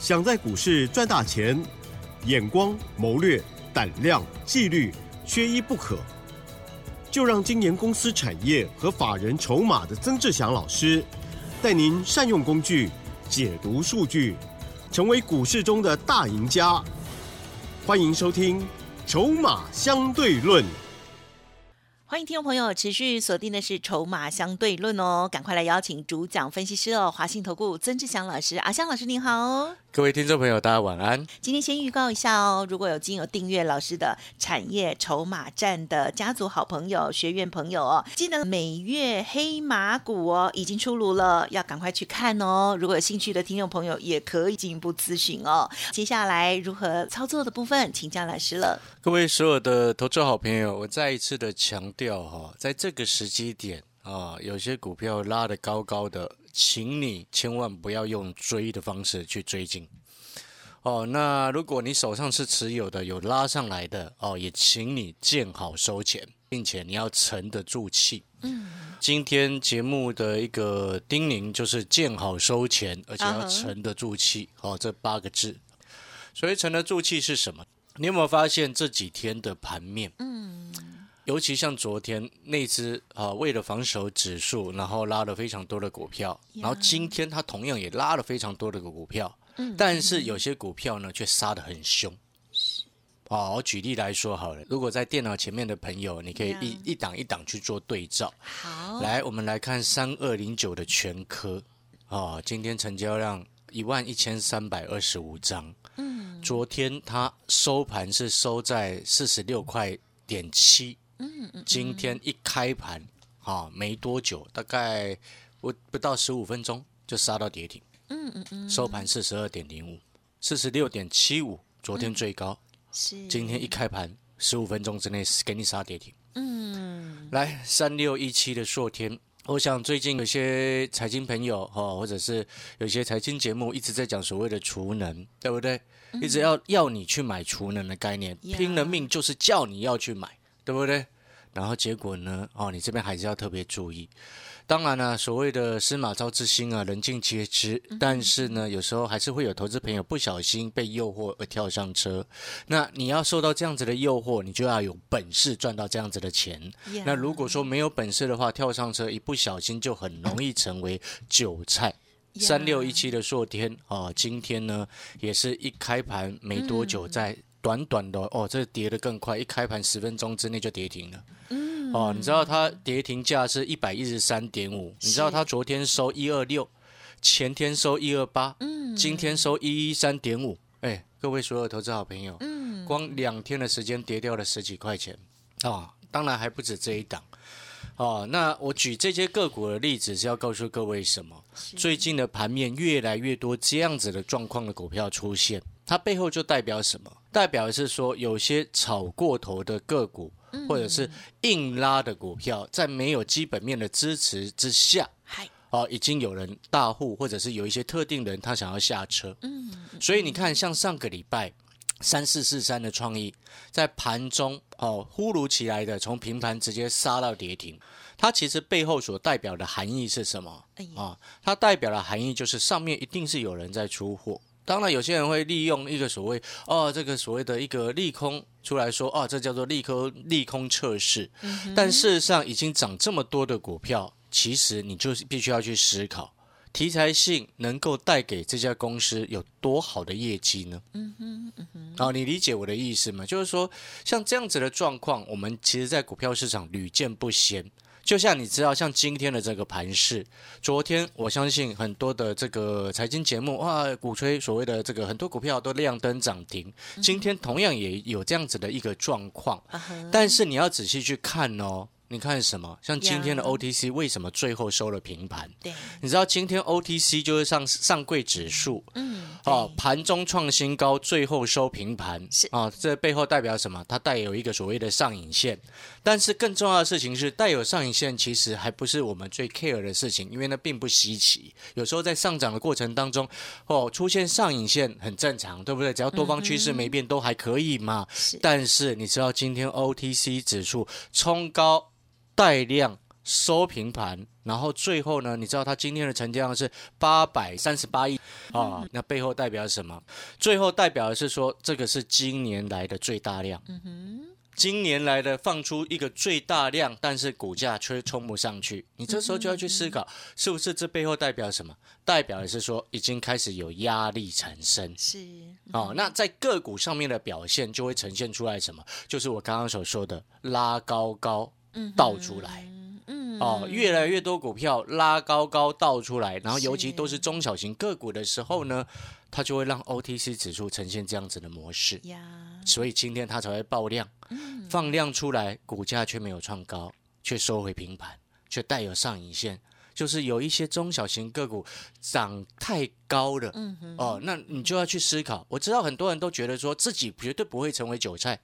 想在股市赚大钱，眼光、谋略、胆量、纪律，缺一不可。就让今年公司产业和法人筹码的曾志祥老师，带您善用工具，解读数据，成为股市中的大赢家。欢迎收听《筹码相对论》。欢迎听众朋友持续锁定的是《筹码相对论》哦，赶快来邀请主讲分析师哦，华信投顾曾志祥老师，阿香老师您好。各位听众朋友，大家晚安。今天先预告一下哦，如果有经有订阅老师的产业筹码站的家族好朋友、学院朋友哦，记得每月黑马股哦已经出炉了，要赶快去看哦。如果有兴趣的听众朋友，也可以进一步咨询哦。接下来如何操作的部分，请教老师了。各位所有的投资好朋友，我再一次的强调哈，在这个时机点啊，有些股票拉得高高的。请你千万不要用追的方式去追进哦。那如果你手上是持有的，有拉上来的哦，也请你见好收钱，并且你要沉得住气。嗯，今天节目的一个叮咛就是见好收钱，而且要沉得住气哦。这八个字，所以沉得住气是什么？你有没有发现这几天的盘面？嗯。尤其像昨天那只啊，为了防守指数，然后拉了非常多的股票，然后今天它同样也拉了非常多的股票，嗯，但是有些股票呢却杀得很凶。哦，我举例来说好了，如果在电脑前面的朋友，你可以一一档一档去做对照。好，来，我们来看三二零九的全科，哦，今天成交量一万一千三百二十五张，嗯，昨天它收盘是收在四十六块点七。嗯嗯，今天一开盘，哈，没多久，大概不不到十五分钟就杀到跌停。嗯嗯嗯，收盘四十二点零五，四十六点七五，昨天最高。是，今天一开盘，十五分钟之内给你杀跌停。嗯，来三六一七的硕天，我想最近有些财经朋友哈，或者是有些财经节目一直在讲所谓的储能，对不对？一直要要你去买储能的概念，拼了命就是叫你要去买。对不对？然后结果呢？哦，你这边还是要特别注意。当然了，所谓的司马昭之心啊，人尽皆知。但是呢，有时候还是会有投资朋友不小心被诱惑而跳上车。那你要受到这样子的诱惑，你就要有本事赚到这样子的钱。那如果说没有本事的话，跳上车一不小心就很容易成为韭菜。三六一七的硕天啊，今天呢也是一开盘没多久在。短短的哦，这跌得更快，一开盘十分钟之内就跌停了。嗯，哦，你知道它跌停价是一百一十三点五，你知道它昨天收一二六，前天收一二八，嗯，今天收一一三点五。哎，各位所有投资好朋友，嗯，光两天的时间跌掉了十几块钱啊！当然还不止这一档哦。那我举这些个股的例子是要告诉各位什么？最近的盘面越来越多这样子的状况的股票出现。它背后就代表什么？代表的是说，有些炒过头的个股，或者是硬拉的股票，在没有基本面的支持之下，哦，已经有人大户，或者是有一些特定人，他想要下车。嗯，所以你看，像上个礼拜三四四三的创意，在盘中哦，忽如其来的从平盘直接杀到跌停，它其实背后所代表的含义是什么？啊，它代表的含义就是上面一定是有人在出货。当然，有些人会利用一个所谓哦，这个所谓的一个利空出来说哦，这叫做利空利空测试。但事实上，已经涨这么多的股票，其实你就是必须要去思考，题材性能够带给这家公司有多好的业绩呢？嗯哼，嗯哼。哦，你理解我的意思吗？就是说，像这样子的状况，我们其实在股票市场屡见不鲜。就像你知道，像今天的这个盘势，昨天我相信很多的这个财经节目哇，鼓吹所谓的这个很多股票都亮灯涨停。今天同样也有这样子的一个状况，但是你要仔细去看哦。你看什么？像今天的 OTC 为什么最后收了平盘？对，你知道今天 OTC 就是上上柜指数，嗯，哦，盘中创新高，最后收平盘，是啊，这背后代表什么？它带有一个所谓的上影线。但是更重要的事情是，带有上影线其实还不是我们最 care 的事情，因为那并不稀奇。有时候在上涨的过程当中，哦，出现上影线很正常，对不对？只要多方趋势没变，都还可以嘛。但是你知道今天 OTC 指数冲高。带量收平盘，然后最后呢，你知道它今天的成交量是八百三十八亿啊，那背后代表什么？最后代表的是说，这个是今年来的最大量。嗯哼。今年来的放出一个最大量，但是股价却冲不上去，你这时候就要去思考，是不是这背后代表什么？代表的是说已经开始有压力产生。是哦，那在个股上面的表现就会呈现出来什么？就是我刚刚所说的拉高高倒出来。嗯哦，越来越多股票拉高高倒出来，然后尤其都是中小型个股的时候呢。它就会让 OTC 指数呈现这样子的模式，所以今天它才会爆量，放量出来，股价却没有创高，却收回平盘，却带有上影线，就是有一些中小型个股涨太高了，哦，那你就要去思考。我知道很多人都觉得说自己绝对不会成为韭菜，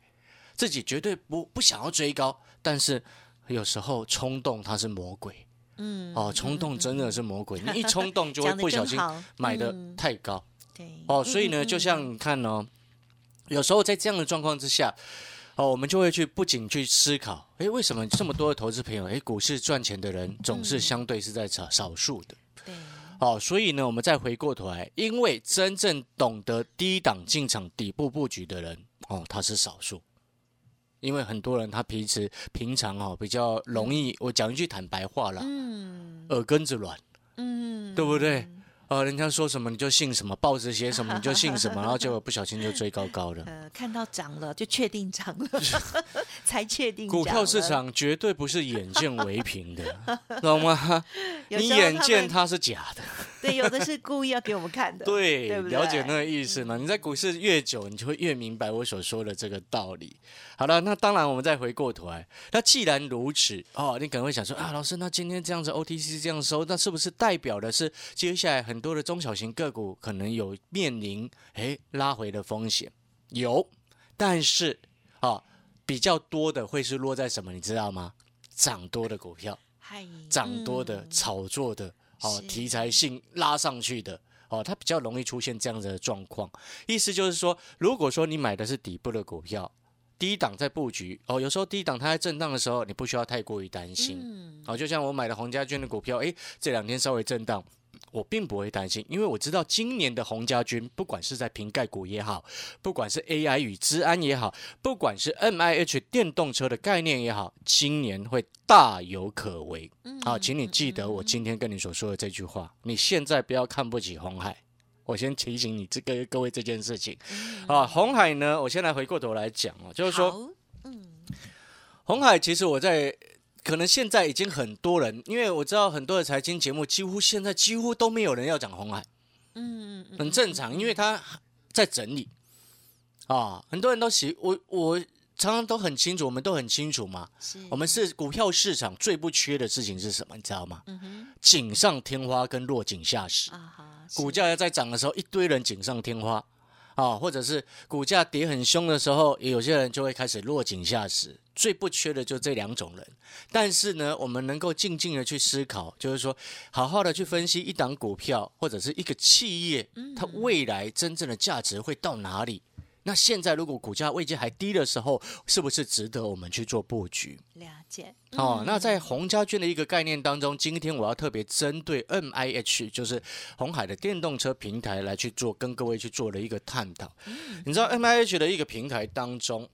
自己绝对不不想要追高，但是有时候冲动它是魔鬼，嗯，哦，冲动真的是魔鬼，你一冲动就会不小心买的太高。对。哦，所以呢，就像你看哦，有时候在这样的状况之下，哦，我们就会去不仅去思考，哎，为什么这么多的投资朋友，哎，股市赚钱的人总是相对是在少少数的，对，哦，所以呢，我们再回过头来，因为真正懂得低档进场、底部布局的人，哦，他是少数，因为很多人他平时平常哦比较容易，我讲一句坦白话了，嗯，耳根子软，嗯，对不对？呃，人家说什么你就信什么，报纸写什么你就信什么，然后结果不小心就追高高了。呃，看到涨了就确定涨了，才确定。股票市场绝对不是眼见为凭的，懂吗？你眼见它是假的。对，有的是故意要给我们看的。对，了解那个意思吗？你在股市越久，你就会越明白我所说的这个道理。好了，那当然我们再回过头来，那既然如此哦，你可能会想说啊，老师，那今天这样子 OTC 这样收，那是不是代表的是接下来很很多的中小型个股可能有面临诶拉回的风险，有，但是啊比较多的会是落在什么？你知道吗？涨多的股票，涨多的炒作的哦，题材性拉上去的哦，它比较容易出现这样子的状况。意思就是说，如果说你买的是底部的股票，低档在布局哦，有时候低档它在震荡的时候，你不需要太过于担心。嗯哦，就像我买的洪家军的股票，诶，这两天稍微震荡。我并不会担心，因为我知道今年的洪家军，不管是在瓶盖股也好，不管是 AI 与治安也好，不管是 MIH 电动车的概念也好，今年会大有可为。好，请你记得我今天跟你所说的这句话。你现在不要看不起红海，我先提醒你这个各位这件事情。啊，红海呢，我先来回过头来讲哦，就是说，嗯，红海其实我在。可能现在已经很多人，因为我知道很多的财经节目，几乎现在几乎都没有人要讲红海，嗯，很正常，因为他在整理。啊，很多人都喜我，我常常都很清楚，我们都很清楚嘛，我们是股票市场最不缺的事情是什么，你知道吗？锦上添花跟落井下石，股价要在涨的时候，一堆人锦上添花。啊，或者是股价跌很凶的时候，有些人就会开始落井下石。最不缺的就这两种人。但是呢，我们能够静静的去思考，就是说，好好的去分析一档股票或者是一个企业，它未来真正的价值会到哪里。那现在如果股价位阶还低的时候，是不是值得我们去做布局？了解。哦，那在洪家军的一个概念当中，今天我要特别针对 M I H，就是红海的电动车平台来去做，跟各位去做了一个探讨。你知道 M I H 的一个平台当中，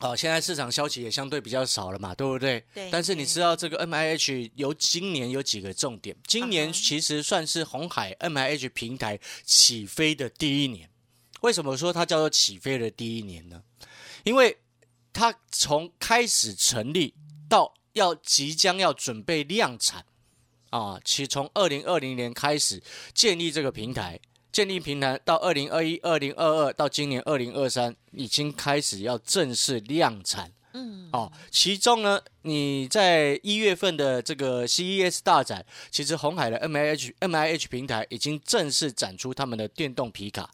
哦，现在市场消息也相对比较少了嘛，对不对？对。但是你知道这个 M I H 由今年有几个重点？今年其实算是红海 M I H 平台起飞的第一年。为什么说它叫做起飞的第一年呢？因为它从开始成立到要即将要准备量产啊，其从二零二零年开始建立这个平台，建立平台到二零二一、二零二二到今年二零二三，已经开始要正式量产。嗯，哦，其中呢，你在一月份的这个 CES 大展，其实红海的 MIH MIH 平台已经正式展出他们的电动皮卡。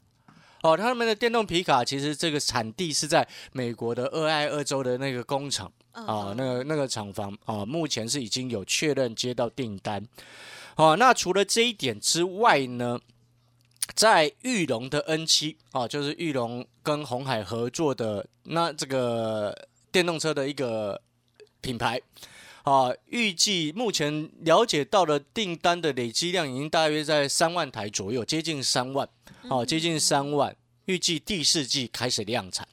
哦，他们的电动皮卡其实这个产地是在美国的俄亥俄州的那个工厂啊，那个那个厂房啊，目前是已经有确认接到订单。哦，那除了这一点之外呢，在玉龙的 N 七啊，就是玉龙跟红海合作的那这个电动车的一个品牌啊，预计目前了解到的订单的累积量已经大约在三万台左右，接近三万，哦，接近三万，预计第四季开始量产。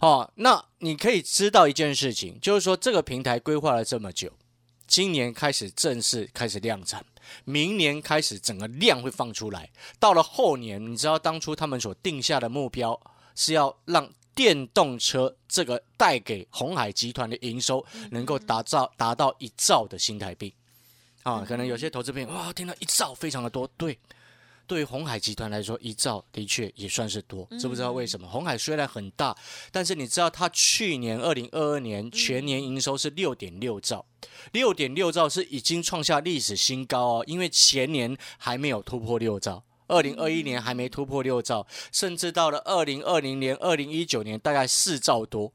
哦，那你可以知道一件事情，就是说这个平台规划了这么久，今年开始正式开始量产，明年开始整个量会放出来，到了后年，你知道当初他们所定下的目标是要让电动车这个带给红海集团的营收能够达到达到一兆的新台币，啊，可能有些投资朋友哇，听到一兆非常的多，对。对于红海集团来说，一兆的确也算是多，知不知道为什么？红海虽然很大，但是你知道它去年二零二二年全年营收是六点六兆，六点六兆是已经创下历史新高哦，因为前年还没有突破六兆，二零二一年还没突破六兆，甚至到了二零二零年、二零一九年大概四兆多，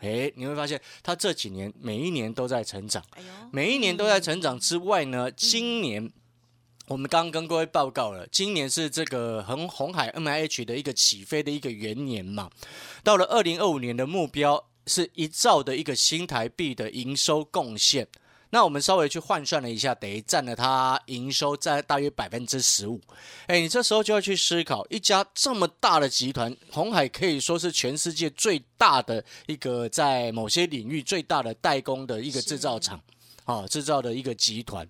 诶，你会发现它这几年每一年都在成长，每一年都在成长之外呢，今年。我们刚刚跟各位报告了，今年是这个红红海 M I H 的一个起飞的一个元年嘛。到了二零二五年的目标是一兆的一个新台币的营收贡献。那我们稍微去换算了一下，等于占了它营收在大约百分之十五。哎，你这时候就要去思考，一家这么大的集团，红海可以说是全世界最大的一个在某些领域最大的代工的一个制造厂，啊，制造的一个集团，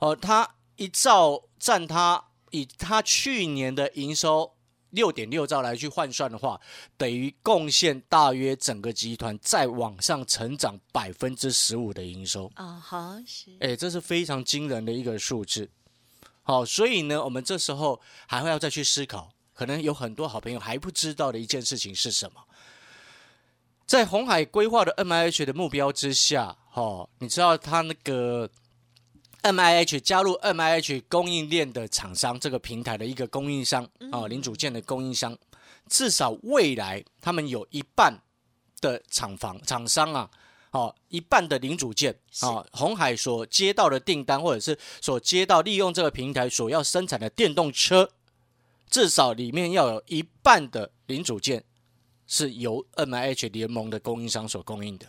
哦，它。一兆占它以它去年的营收六点六兆来去换算的话，等于贡献大约整个集团再往上成长百分之十五的营收啊，好是，哎，这是非常惊人的一个数字。好，所以呢，我们这时候还会要再去思考，可能有很多好朋友还不知道的一件事情是什么，在红海规划的 M I H 的目标之下，哈，你知道他那个。M I H 加入 M I H 供应链的厂商，这个平台的一个供应商啊，零组件的供应商，至少未来他们有一半的厂房厂商啊，哦，一半的零组件啊，红海所接到的订单，或者是所接到利用这个平台所要生产的电动车，至少里面要有一半的零组件是由 M I H 联盟的供应商所供应的。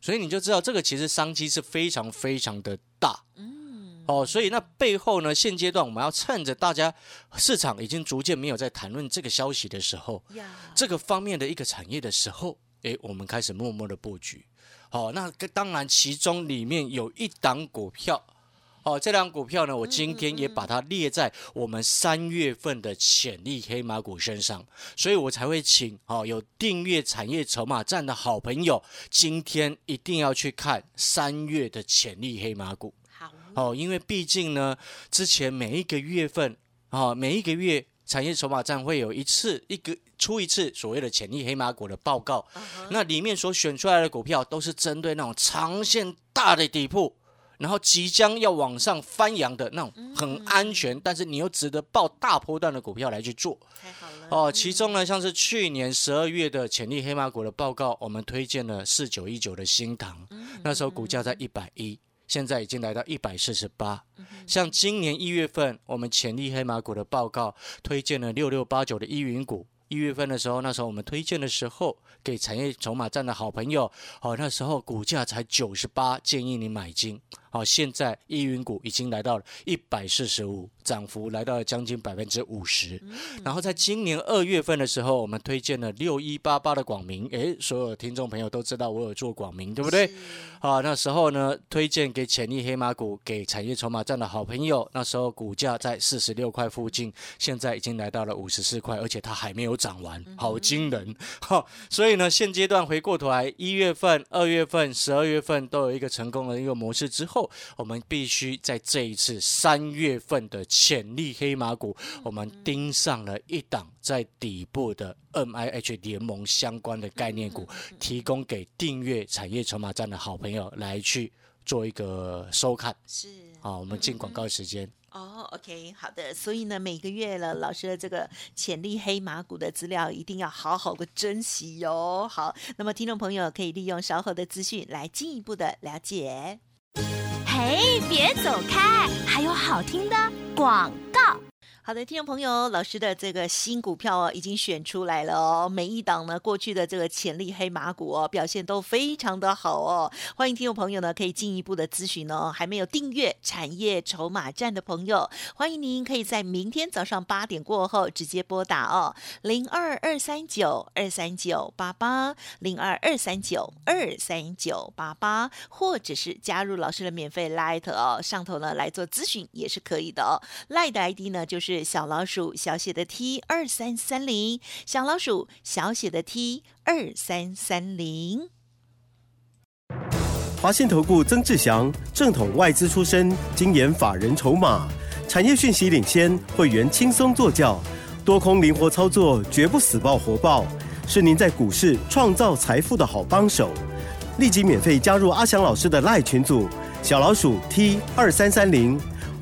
所以你就知道，这个其实商机是非常非常的大，嗯，哦，所以那背后呢，现阶段我们要趁着大家市场已经逐渐没有在谈论这个消息的时候，这个方面的一个产业的时候，诶，我们开始默默的布局，好，那当然其中里面有一档股票。哦，这张股票呢，我今天也把它列在我们三月份的潜力黑马股身上，所以我才会请哦有订阅产业筹码站的好朋友，今天一定要去看三月的潜力黑马股。好，哦，因为毕竟呢，之前每一个月份啊，每一个月产业筹码站会有一次一个出一次所谓的潜力黑马股的报告，那里面所选出来的股票都是针对那种长线大的底部。然后即将要往上翻扬的那种很安全，但是你又值得报大波段的股票来去做。太好了哦！其中呢，像是去年十二月的潜力黑马股的报告，我们推荐了四九一九的新塘，那时候股价在一百一，现在已经来到一百四十八。像今年一月份，我们潜力黑马股的报告推荐了六六八九的依云股，一月份的时候，那时候我们推荐的时候，给产业筹码站的好朋友，哦，那时候股价才九十八，建议你买进。好，现在易云股已经来到了一百四十五，涨幅来到了将近百分之五十。然后在今年二月份的时候，我们推荐了六一八八的广明，诶，所有听众朋友都知道我有做广明，对不对？好，那时候呢，推荐给潜力黑马股，给产业筹码站的好朋友，那时候股价在四十六块附近，现在已经来到了五十四块，而且它还没有涨完，好惊人！好，所以呢，现阶段回过头来，一月份、二月份、十二月份都有一个成功的一个模式之后。我们必须在这一次三月份的潜力黑马股，我们盯上了一档在底部的 M I H 联盟相关的概念股，提供给订阅产业筹码站的好朋友来去做一个收看。是，好，我们进广告时间。哦，OK，好的。所以呢，每个月了，老师的这个潜力黑马股的资料一定要好好的珍惜哟。好，那么听众朋友可以利用稍后的资讯来进一步的了解。嘿，别走开！还有好听的广告。好的，听众朋友，老师的这个新股票哦，已经选出来了哦。每一档呢，过去的这个潜力黑马股哦，表现都非常的好哦。欢迎听众朋友呢，可以进一步的咨询哦。还没有订阅产业筹码站的朋友，欢迎您可以在明天早上八点过后直接拨打哦，零二二三九二三九八八零二二三九二三九八八，或者是加入老师的免费 Light 哦，上头呢来做咨询也是可以的哦。Light 的 ID 呢就是。小老鼠小写的 T 二三三零，小老鼠小写的 T 二三三零。华信投顾曾志祥，正统外资出身，精研法人筹码，产业讯息领先，会员轻松做教，多空灵活操作，绝不死爆活爆，是您在股市创造财富的好帮手。立即免费加入阿祥老师的赖群组，小老鼠 T 二三三零。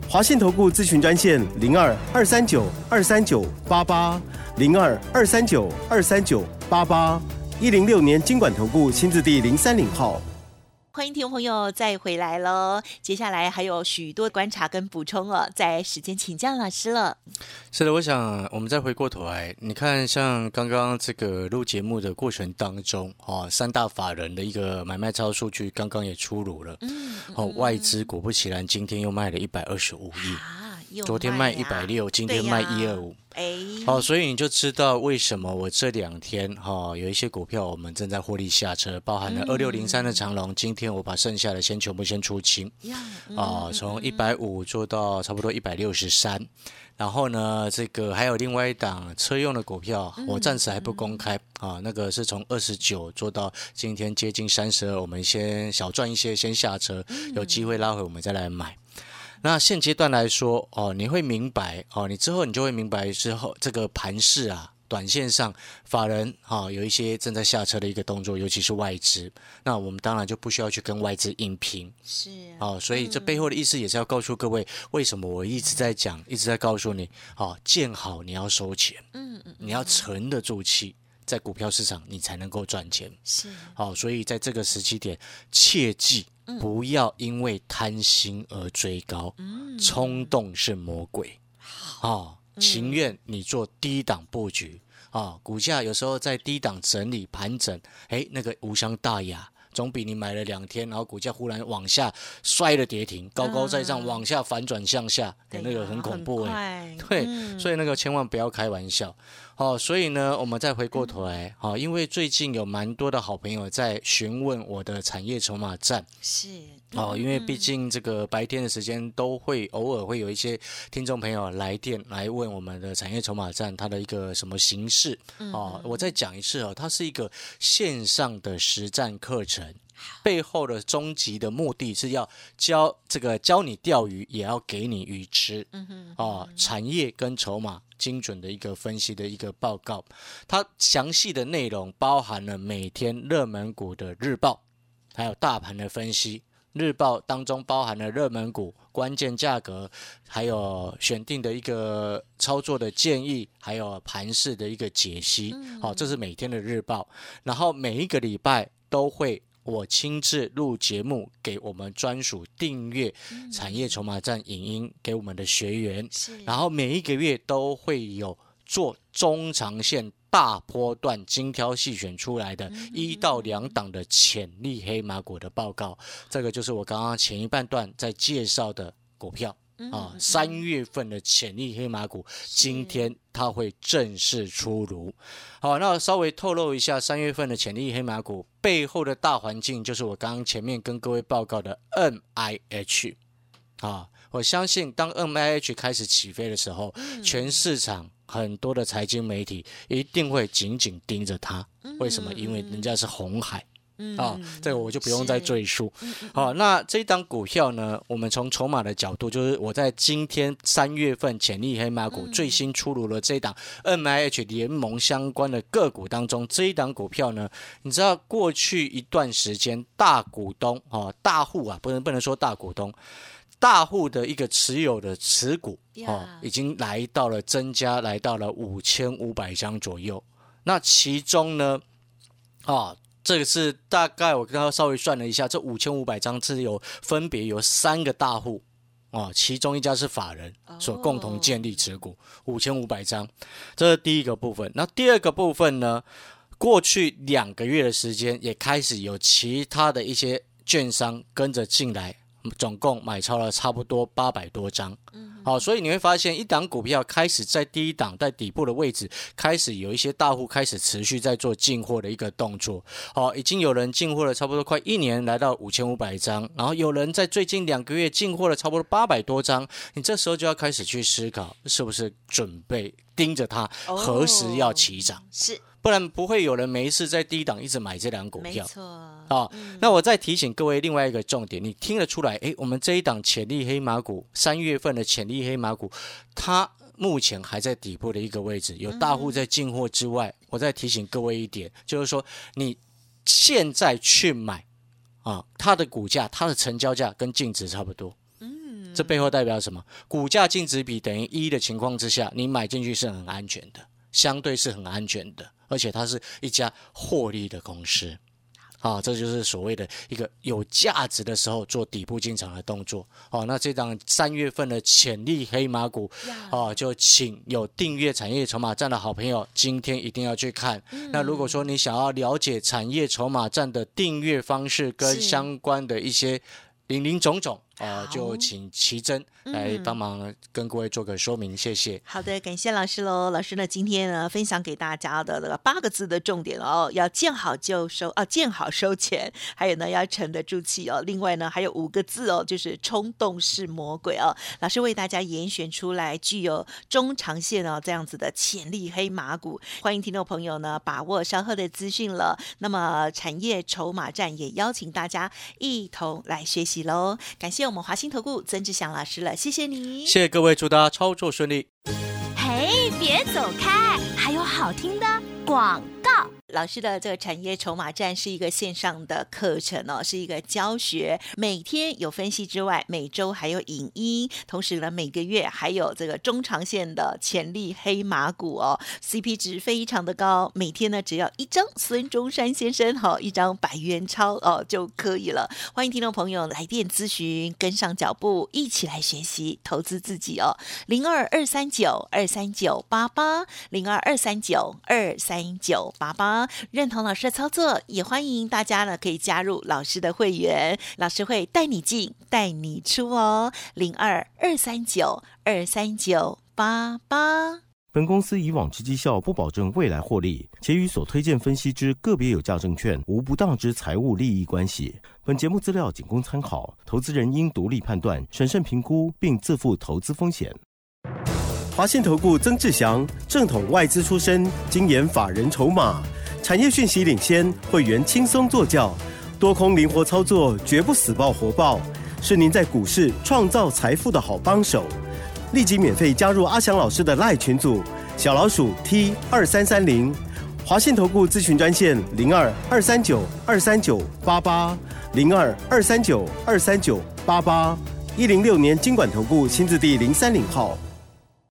华信投顾咨询专线零二二三九二三九八八零二二三九二三九八八一零六年经管投顾新字第零三零号。欢迎听众朋友再回来喽！接下来还有许多观察跟补充哦，在时间请教老师了。是的，我想我们再回过头来，你看像刚刚这个录节目的过程当中，哦，三大法人的一个买卖超数据刚刚也出炉了。嗯。哦，外资果不其然，今天又卖了一百二十五亿。啊，昨天卖一百六，今天卖一二五。哎，好，所以你就知道为什么我这两天哈有一些股票我们正在获利下车，包含了二六零三的长龙，今天我把剩下的先全部先出清，啊，从一百五做到差不多一百六十三，然后呢，这个还有另外一档车用的股票，我暂时还不公开啊，那个是从二十九做到今天接近三十二，我们先小赚一些先下车，有机会拉回我们再来买。那现阶段来说，哦，你会明白，哦，你之后你就会明白之后这个盘势啊，短线上法人啊有一些正在下车的一个动作，尤其是外资，那我们当然就不需要去跟外资硬拼，是，哦，所以这背后的意思也是要告诉各位，为什么我一直在讲，一直在告诉你，哦，见好你要收钱，嗯嗯，你要沉得住气，在股票市场你才能够赚钱，是，好，所以在这个时期点，切记。不要因为贪心而追高，冲动是魔鬼。好，情愿你做低档布局。啊，股价有时候在低档整理盘整，哎，那个无伤大雅，总比你买了两天，然后股价忽然往下摔了跌停，高高在上往下反转向下，那个很恐怖哎。对，所以那个千万不要开玩笑。好，所以呢，我们再回过头来，好，因为最近有蛮多的好朋友在询问我的产业筹码站，是，哦，因为毕竟这个白天的时间都会偶尔会有一些听众朋友来电来问我们的产业筹码站它的一个什么形式，哦，我再讲一次哦，它是一个线上的实战课程。背后的终极的目的是要教这个教你钓鱼，也要给你鱼吃。嗯哼，啊，产业跟筹码精准的一个分析的一个报告，它详细的内容包含了每天热门股的日报，还有大盘的分析。日报当中包含了热门股、关键价格，还有选定的一个操作的建议，还有盘势的一个解析。好，这是每天的日报。然后每一个礼拜都会。我亲自录节目给我们专属订阅产业筹码站影音给我们的学员，然后每一个月都会有做中长线大波段精挑细选出来的一到两档的潜力黑马股的报告，这个就是我刚刚前一半段在介绍的股票。啊，三月份的潜力黑马股，今天它会正式出炉。好，那稍微透露一下，三月份的潜力黑马股背后的大环境，就是我刚刚前面跟各位报告的 N I H。啊，我相信当 N I H 开始起飞的时候，全市场很多的财经媒体一定会紧紧盯着它。为什么？因为人家是红海。啊，这个我就不用再赘述。好，那这一档股票呢？我们从筹码的角度，就是我在今天三月份潜力黑马股最新出炉了这一档 M I H 联盟相关的个股当中，这一档股票呢，你知道过去一段时间大股东啊，大户啊，不能不能说大股东，大户的一个持有的持股哦，已经来到了增加，来到了五千五百张左右。那其中呢，啊。这个是大概我刚刚稍微算了一下，这五千五百张是有分别有三个大户，哦，其中一家是法人所共同建立持股五千五百张，这是第一个部分。那第二个部分呢？过去两个月的时间，也开始有其他的一些券商跟着进来。总共买超了差不多八百多张，嗯好，所以你会发现一档股票开始在第一档在底部的位置，开始有一些大户开始持续在做进货的一个动作，好，已经有人进货了差不多快一年，来到五千五百张，然后有人在最近两个月进货了差不多八百多张，你这时候就要开始去思考，是不是准备盯着它何时要起涨？是。不然不会有人没事在低档一直买这两股票。没错。啊，那我再提醒各位另外一个重点，你听得出来？哎，我们这一档潜力黑马股，三月份的潜力黑马股，它目前还在底部的一个位置，有大户在进货之外，我再提醒各位一点，就是说你现在去买啊，它的股价、它的成交价跟净值差不多。嗯。这背后代表什么？股价净值比等于一的情况之下，你买进去是很安全的，相对是很安全的。而且它是一家获利的公司，啊，这就是所谓的一个有价值的时候做底部进场的动作。哦，那这档三月份的潜力黑马股，哦，就请有订阅产业筹码站的好朋友，今天一定要去看。那如果说你想要了解产业筹码站的订阅方式跟相关的一些零零总总。啊，就请奇珍来帮忙跟各位做个说明，谢谢。好的，感谢老师喽。老师呢，今天呢分享给大家的这个八个字的重点哦，要见好就收啊，见好收钱，还有呢要沉得住气哦。另外呢还有五个字哦，就是冲动是魔鬼哦。老师为大家严选出来具有中长线哦这样子的潜力黑马股，欢迎听众朋友呢把握稍后的资讯了。那么产业筹码站也邀请大家一同来学习喽，感谢。我们华兴投顾曾志祥老师了，谢谢你，谢谢各位，祝大家操作顺利。嘿，别走开，还有好听的广告。老师的这个产业筹码站是一个线上的课程哦，是一个教学，每天有分析之外，每周还有影音，同时呢每个月还有这个中长线的潜力黑马股哦，CP 值非常的高，每天呢只要一张孙中山先生哈一张百元钞哦就可以了。欢迎听众朋友来电咨询，跟上脚步，一起来学习投资自己哦，零二二三九二三九八八零二二三九二三九八八。认同老师的操作，也欢迎大家呢可以加入老师的会员，老师会带你进，带你出哦。零二二三九二三九八八。本公司以往之绩效不保证未来获利，且与所推荐分析之个别有价证券无不当之财务利益关系。本节目资料仅供参考，投资人应独立判断、审慎评估，并自负投资风险。华信投顾曾志祥，正统外资出身，精研法人筹码。产业讯息领先，会员轻松做教，多空灵活操作，绝不死爆活爆，是您在股市创造财富的好帮手。立即免费加入阿翔老师的赖群组，小老鼠 T 二三三零，华信投顾咨询专线零二二三九二三九八八零二二三九二三九八八一零六年经管投顾新字第零三零号。